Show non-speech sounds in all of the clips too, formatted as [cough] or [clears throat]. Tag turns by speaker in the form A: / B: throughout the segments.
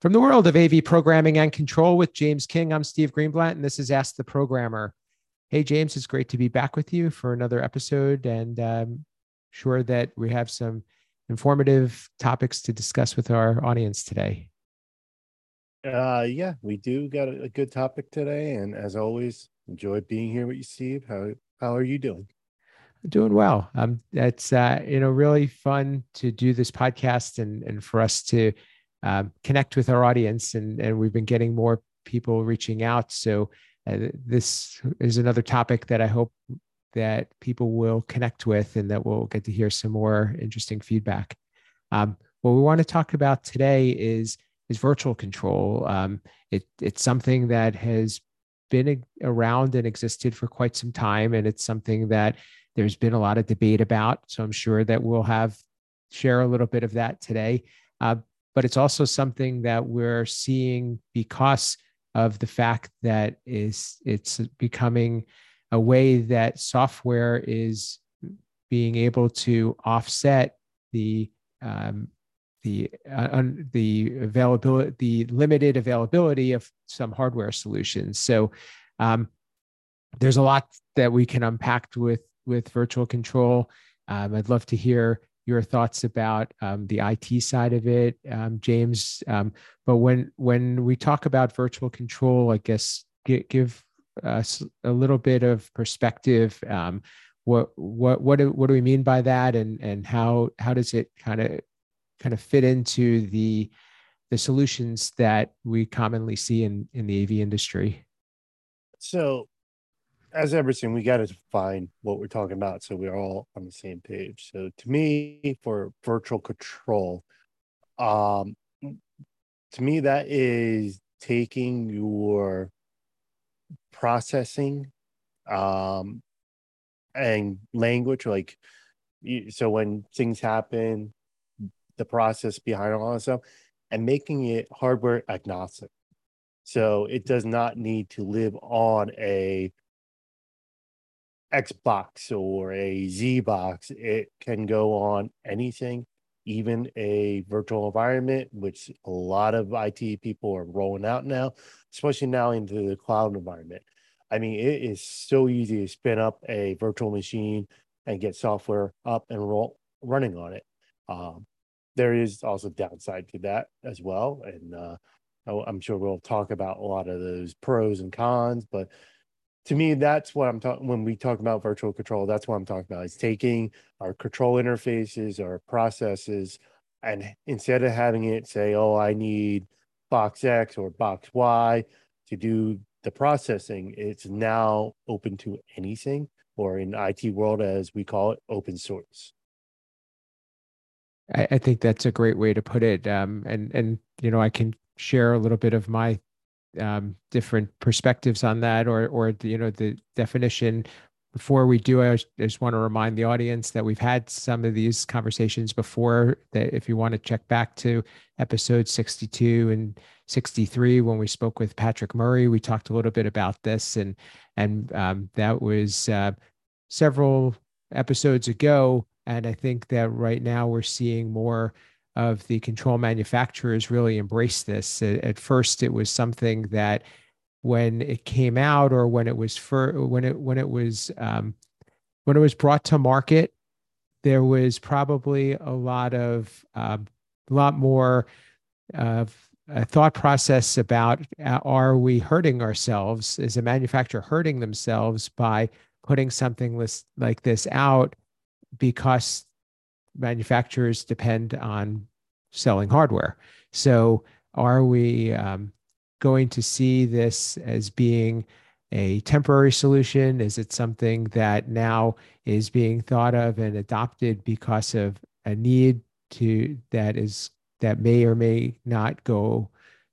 A: From the world of AV programming and control with James King, I'm Steve Greenblatt, and this is Ask the Programmer. Hey, James, it's great to be back with you for another episode, and um, sure that we have some informative topics to discuss with our audience today.
B: Uh, yeah, we do got a, a good topic today, and as always, enjoy being here with you, Steve. How how are you doing?
A: Doing well. Um, it's uh, you know really fun to do this podcast and and for us to um, connect with our audience, and and we've been getting more people reaching out. So uh, this is another topic that I hope that people will connect with, and that we'll get to hear some more interesting feedback. Um, what we want to talk about today is is virtual control. Um, it, it's something that has been around and existed for quite some time, and it's something that there's been a lot of debate about. So I'm sure that we'll have share a little bit of that today. Uh, but it's also something that we're seeing because of the fact that is it's becoming a way that software is being able to offset the um, the uh, the availability the limited availability of some hardware solutions. So um, there's a lot that we can unpack with with virtual control. Um, i'd love to hear your thoughts about um, the IT side of it, um, James. Um, but when when we talk about virtual control, I guess give, us a little bit of perspective. Um, what what what do, what do we mean by that, and and how how does it kind of kind of fit into the the solutions that we commonly see in in the AV industry?
B: So as everything, we got to define what we're talking about so we're all on the same page. So to me, for virtual control, um, to me that is taking your processing um and language like so when things happen the process behind all that stuff and making it hardware agnostic so it does not need to live on a Xbox or a Z box, it can go on anything, even a virtual environment, which a lot of IT people are rolling out now, especially now into the cloud environment. I mean, it is so easy to spin up a virtual machine and get software up and roll, running on it. Um, there is also downside to that as well, and uh, I'm sure we'll talk about a lot of those pros and cons, but to me, that's what I'm talking when we talk about virtual control. That's what I'm talking about. Is taking our control interfaces, our processes, and instead of having it say, "Oh, I need box X or box Y to do the processing," it's now open to anything, or in IT world, as we call it, open source.
A: I, I think that's a great way to put it. Um, and and you know, I can share a little bit of my um, different perspectives on that or or the, you know the definition. Before we do I just want to remind the audience that we've had some of these conversations before that if you want to check back to episode 62 and 63 when we spoke with Patrick Murray we talked a little bit about this and and um, that was uh, several episodes ago. And I think that right now we're seeing more of the control manufacturers really embraced this. At first, it was something that when it came out or when it was for when it when it was um, when it was brought to market, there was probably a lot of um, a lot more of a thought process about uh, are we hurting ourselves? Is a manufacturer hurting themselves by putting something like this out because manufacturers depend on selling hardware. So, are we um, going to see this as being a temporary solution? Is it something that now is being thought of and adopted because of a need to that is that may or may not go,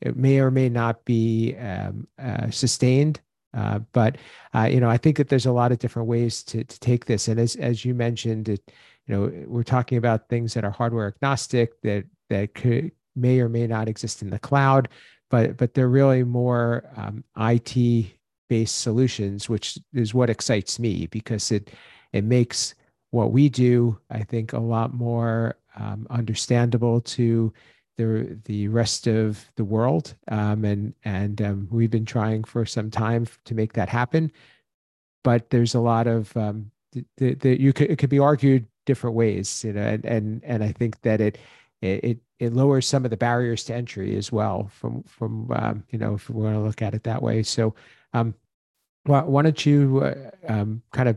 A: it may or may not be um, uh, sustained uh, but uh, you know, I think that there's a lot of different ways to to take this, and as as you mentioned, it, you know, we're talking about things that are hardware agnostic that that could may or may not exist in the cloud, but but they're really more um, IT based solutions, which is what excites me because it it makes what we do, I think, a lot more um, understandable to the the rest of the world, um, and and um, we've been trying for some time to make that happen. But there's a lot of um, the, you could it could be argued different ways, you know, and and and I think that it it it lowers some of the barriers to entry as well from from um, you know if we want to look at it that way. So, um, why, why don't you uh, um, kind of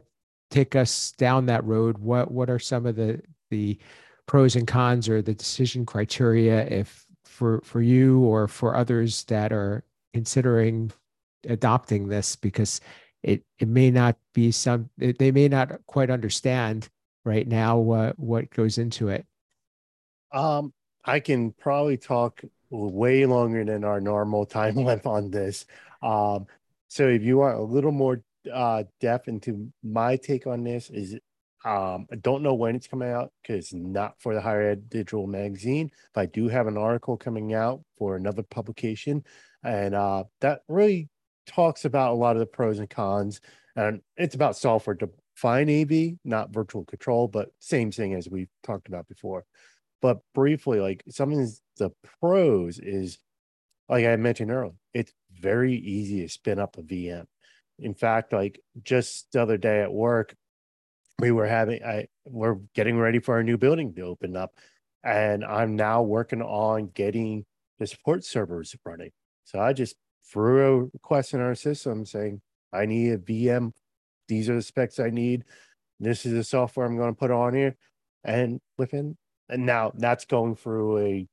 A: take us down that road? What what are some of the the pros and cons or the decision criteria if for for you or for others that are considering adopting this because it it may not be some they may not quite understand right now what what goes into it?
B: Um i can probably talk way longer than our normal [laughs] time length on this. Um so if you want a little more uh depth into my take on this is um, I don't know when it's coming out because not for the higher ed digital magazine, but I do have an article coming out for another publication, and uh, that really talks about a lot of the pros and cons. And it's about software to find AV, not virtual control, but same thing as we've talked about before. But briefly, like some of the pros is, like I mentioned earlier, it's very easy to spin up a VM. In fact, like just the other day at work, we were having I we're getting ready for our new building to open up. And I'm now working on getting the support servers running. So I just threw a request in our system saying, I need a VM. These are the specs I need. This is the software I'm going to put on here. And within, and now that's going through a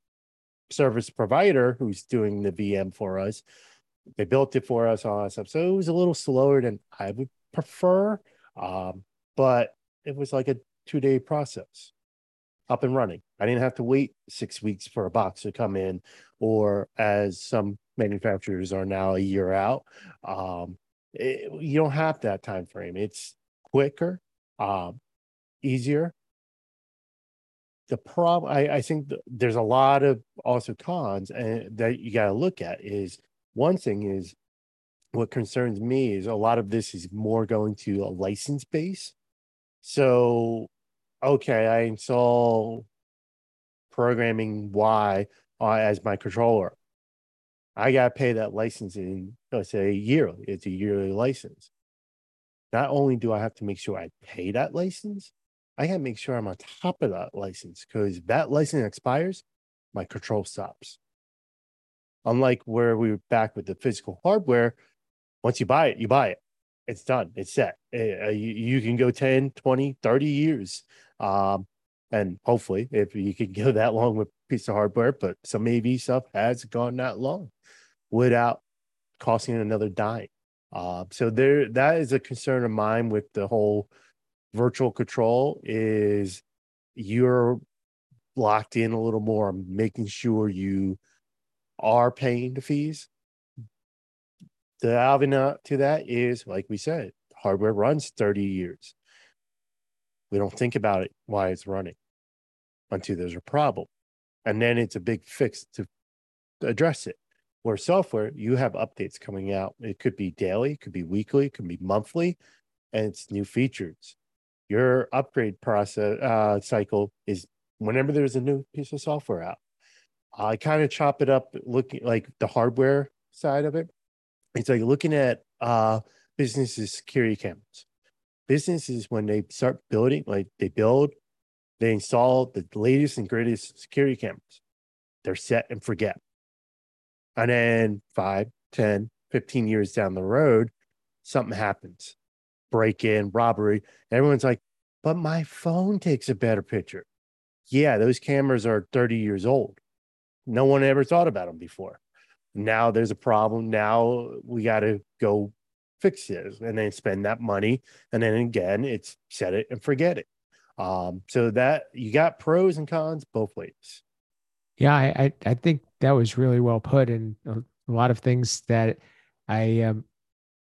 B: service provider who's doing the VM for us. They built it for us, all that stuff. So it was a little slower than I would prefer. Um, but it was like a two day process up and running. I didn't have to wait six weeks for a box to come in, or as some manufacturers are now a year out. Um, it, you don't have that time frame. It's quicker, um, easier. The problem, I, I think th- there's a lot of also cons and that you got to look at is one thing is what concerns me is a lot of this is more going to a license base so, okay, I install programming Y uh, as my controller. I got to pay that licensing, let's say yearly. It's a yearly license. Not only do I have to make sure I pay that license, I got to make sure I'm on top of that license because that license expires, my control stops. Unlike where we were back with the physical hardware, once you buy it, you buy it it's done it's set uh, you, you, can go 10 20 30 years um, and hopefully if you can go that long with piece of hardware but some av stuff has gone that long without costing another dime uh, so there that is a concern of mine with the whole virtual control is you're locked in a little more making sure you are paying the fees the avenue to that is, like we said, hardware runs 30 years. We don't think about it why it's running until there's a problem. And then it's a big fix to address it. Where software, you have updates coming out. It could be daily, it could be weekly, it could be monthly, and it's new features. Your upgrade process uh, cycle is whenever there's a new piece of software out. I kind of chop it up looking like the hardware side of it it's like looking at uh businesses security cameras businesses when they start building like they build they install the latest and greatest security cameras. They're set and forget. And then 5 10 15 years down the road something happens. Break in robbery. Everyone's like but my phone takes a better picture. Yeah those cameras are 30 years old. No one ever thought about them before. Now there's a problem. Now we got to go fix this and then spend that money. And then again, it's set it and forget it. Um, so that you got pros and cons both ways.
A: Yeah, I, I, think that was really well put, and a lot of things that I um,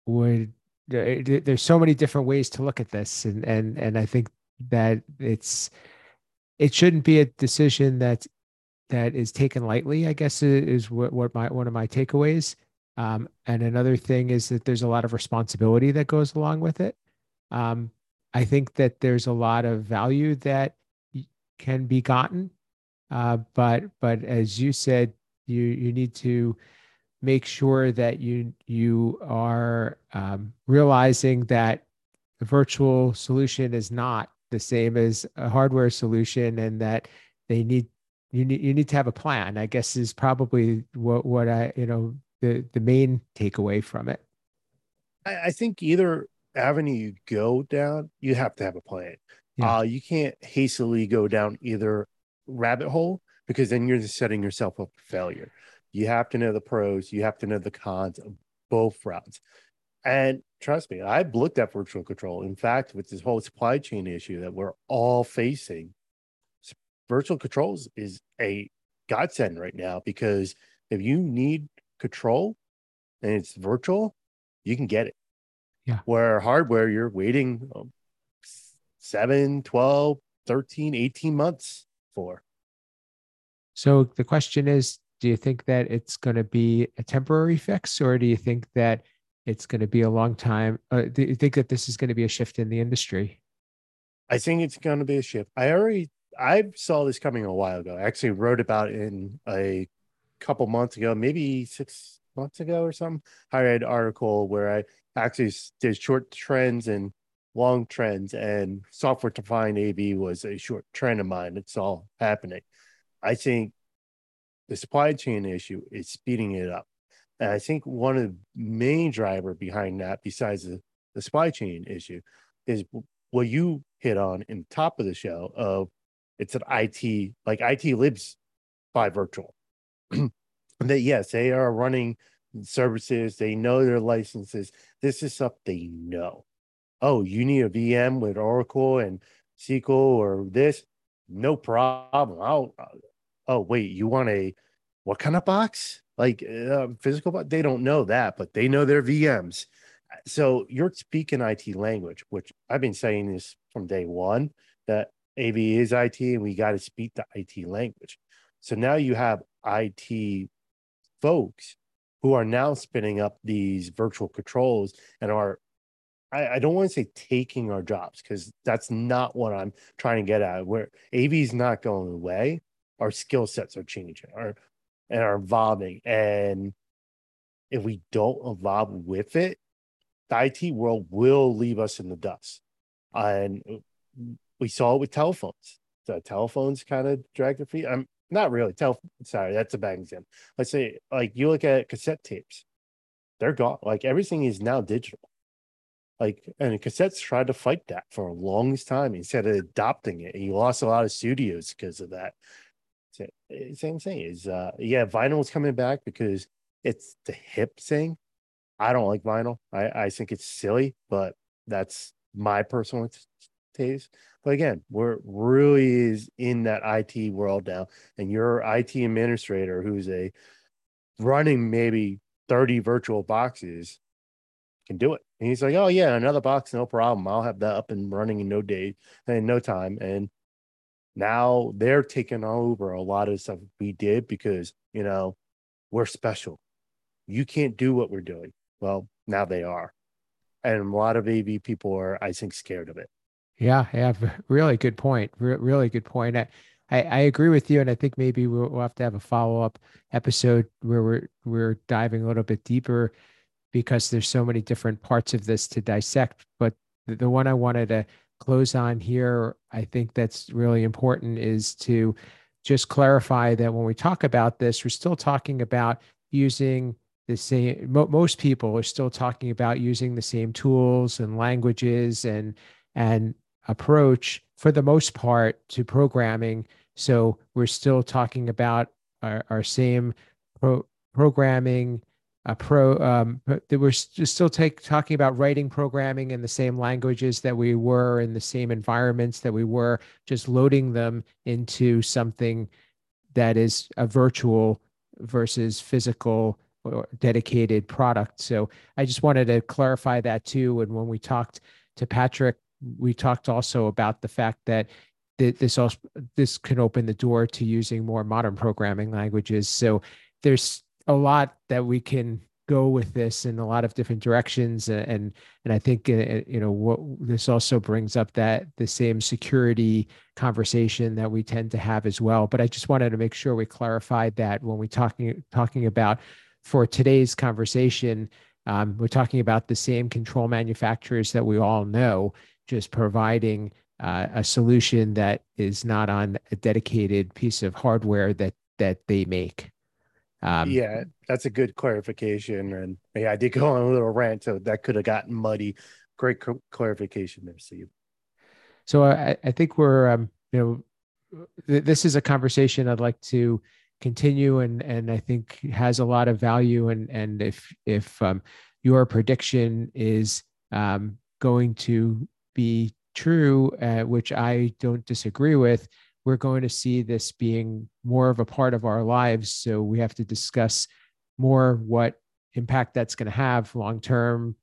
A: would. There's so many different ways to look at this, and and and I think that it's it shouldn't be a decision that that is taken lightly, I guess is what, what my one of my takeaways. Um, and another thing is that there's a lot of responsibility that goes along with it. Um, I think that there's a lot of value that can be gotten Uh, but but as you said, you you need to make sure that you you are um, realizing that the virtual solution is not the same as a hardware solution, and that they need you need you need to have a plan. I guess is probably what what I you know the the main takeaway from it.
B: I, I think either avenue you go down, you have to have a plan. Yeah. Uh, you can't hastily go down either rabbit hole because then you're just setting yourself up for failure. You have to know the pros, you have to know the cons of both routes. And trust me, I've looked at virtual control. In fact, with this whole supply chain issue that we're all facing, virtual controls is a godsend right now because if you need control and it's virtual, you can get it.
A: Yeah.
B: Where hardware, you're waiting um, 7, 12, 13, 18 months for.
A: So the question is do you think that it's going to be a temporary fix or do you think that it's going to be a long time? Uh, do you think that this is going to be a shift in the industry?
B: I think it's going to be a shift. I already I saw this coming a while ago. I actually wrote about it in a couple months ago, maybe six months ago or something. I read an article where I actually did short trends and long trends, and software defined AV was a short trend of mine. It's all happening. I think the supply chain issue is speeding it up. And I think one of the main driver behind that, besides the, the supply chain issue, is what you hit on in the top of the show of it's an IT, like IT lives by virtual. [clears throat] that yes, they are running services, they know their licenses. This is stuff they know. Oh, you need a VM with Oracle and SQL or this? No problem. I'll, uh, oh, wait, you want a what kind of box? Like uh, physical box? They don't know that, but they know their VMs. So you're speaking IT language, which I've been saying this from day one that AV is IT and we got to speak the IT language. So now you have IT folks who are now spinning up these virtual controls and are I, I don't want to say taking our jobs because that's not what I'm trying to get at. Where AV is not going away, our skill sets are changing, our and are evolving. And if we don't evolve with it, the IT world will leave us in the dust. And we saw it with telephones. The telephones kind of dragged their feet. I'm not really. tell sorry, that's a bad example. Let's say, like, you look at cassette tapes, they're gone. Like, everything is now digital. Like, and cassettes tried to fight that for a long time instead of adopting it. And you lost a lot of studios because of that. Same thing is, uh, yeah, vinyl is coming back because it's the hip thing. I don't like vinyl. I, I think it's silly, but that's my personal taste. But again, we're really is in that IT world now, and your IT administrator who's a running maybe 30 virtual boxes can do it. And he's like, Oh yeah, another box, no problem. I'll have that up and running in no day in no time. And now they're taking over a lot of stuff we did because you know we're special. You can't do what we're doing. Well, now they are. And a lot of AV people are, I think, scared of it.
A: Yeah, yeah, really good point. Re- really good point. I, I, I, agree with you, and I think maybe we'll, we'll have to have a follow up episode where we're we're diving a little bit deeper because there's so many different parts of this to dissect. But the, the one I wanted to close on here, I think that's really important is to just clarify that when we talk about this, we're still talking about using the same mo- most people are still talking about using the same tools and languages and and approach for the most part to programming. So we're still talking about our, our same pro- programming a pro um, we're still take, talking about writing programming in the same languages that we were in the same environments that we were just loading them into something that is a virtual versus physical or dedicated product so i just wanted to clarify that too and when we talked to patrick we talked also about the fact that this also this can open the door to using more modern programming languages. So there's a lot that we can go with this in a lot of different directions and and i think uh, you know what this also brings up that the same security conversation that we tend to have as well but i just wanted to make sure we clarified that when we talking talking about for today's conversation um, we're talking about the same control manufacturers that we all know just providing uh, a solution that is not on a dedicated piece of hardware that that they make
B: um, yeah, that's a good clarification. And yeah, I did go on a little rant, so that could have gotten muddy. Great clarification there, Steve.
A: So I, I think we're, um, you know, th- this is a conversation I'd like to continue, and and I think has a lot of value. And and if if um, your prediction is um, going to be true, uh, which I don't disagree with, we're going to see this being more of a part of our lives. So we have to discuss more what impact that's going to have long term.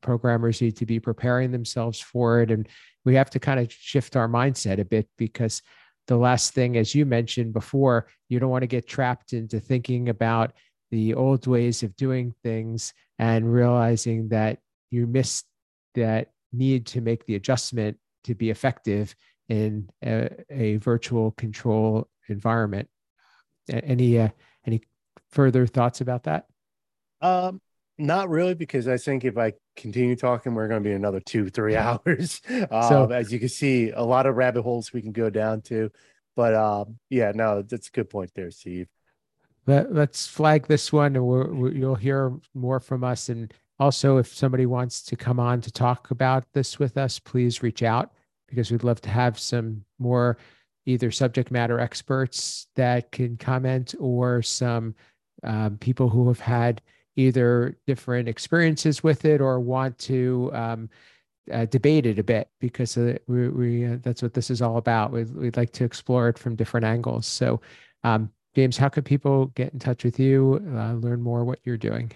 A: Programmers need to be preparing themselves for it. And we have to kind of shift our mindset a bit because the last thing, as you mentioned before, you don't want to get trapped into thinking about the old ways of doing things and realizing that you missed that need to make the adjustment to be effective in a, a virtual control environment. Any uh, any further thoughts about that?
B: Um, not really, because I think if I continue talking, we're going to be another two, three [laughs] hours. so, um, as you can see, a lot of rabbit holes we can go down to. But um, yeah, no, that's a good point there, Steve.
A: Let, let's flag this one, and we're, we're, you'll hear more from us. And also, if somebody wants to come on to talk about this with us, please reach out because we'd love to have some more either subject matter experts that can comment or some um, people who have had either different experiences with it or want to um, uh, debate it a bit because uh, we, we uh, that's what this is all about. We'd, we'd, like to explore it from different angles. So, um, James, how can people get in touch with you, uh, learn more what you're doing?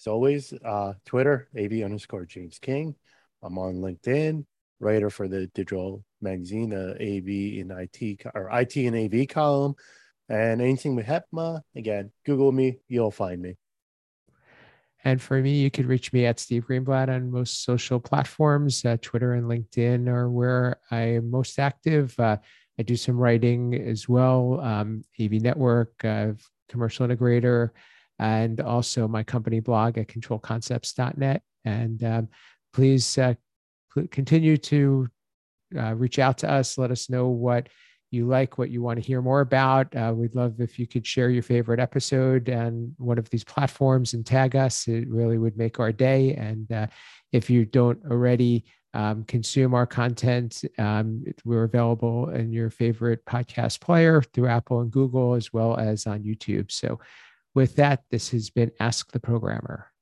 B: As always, uh, Twitter, AV underscore James King. I'm on LinkedIn writer for the digital magazine, uh, AV and IT or IT and AV column. And anything with HETMA, again, Google me, you'll find me.
A: And for me, you could reach me at Steve Greenblatt on most social platforms. Uh, Twitter and LinkedIn are where I am most active. Uh, I do some writing as well, um, AV Network, uh, Commercial Integrator, and also my company blog at controlconcepts.net. And um, please uh, continue to uh, reach out to us. Let us know what you like, what you want to hear more about. Uh, we'd love if you could share your favorite episode on one of these platforms and tag us. It really would make our day. And uh, if you don't already um, consume our content, um, we're available in your favorite podcast player through Apple and Google, as well as on YouTube. So, with that, this has been Ask the Programmer.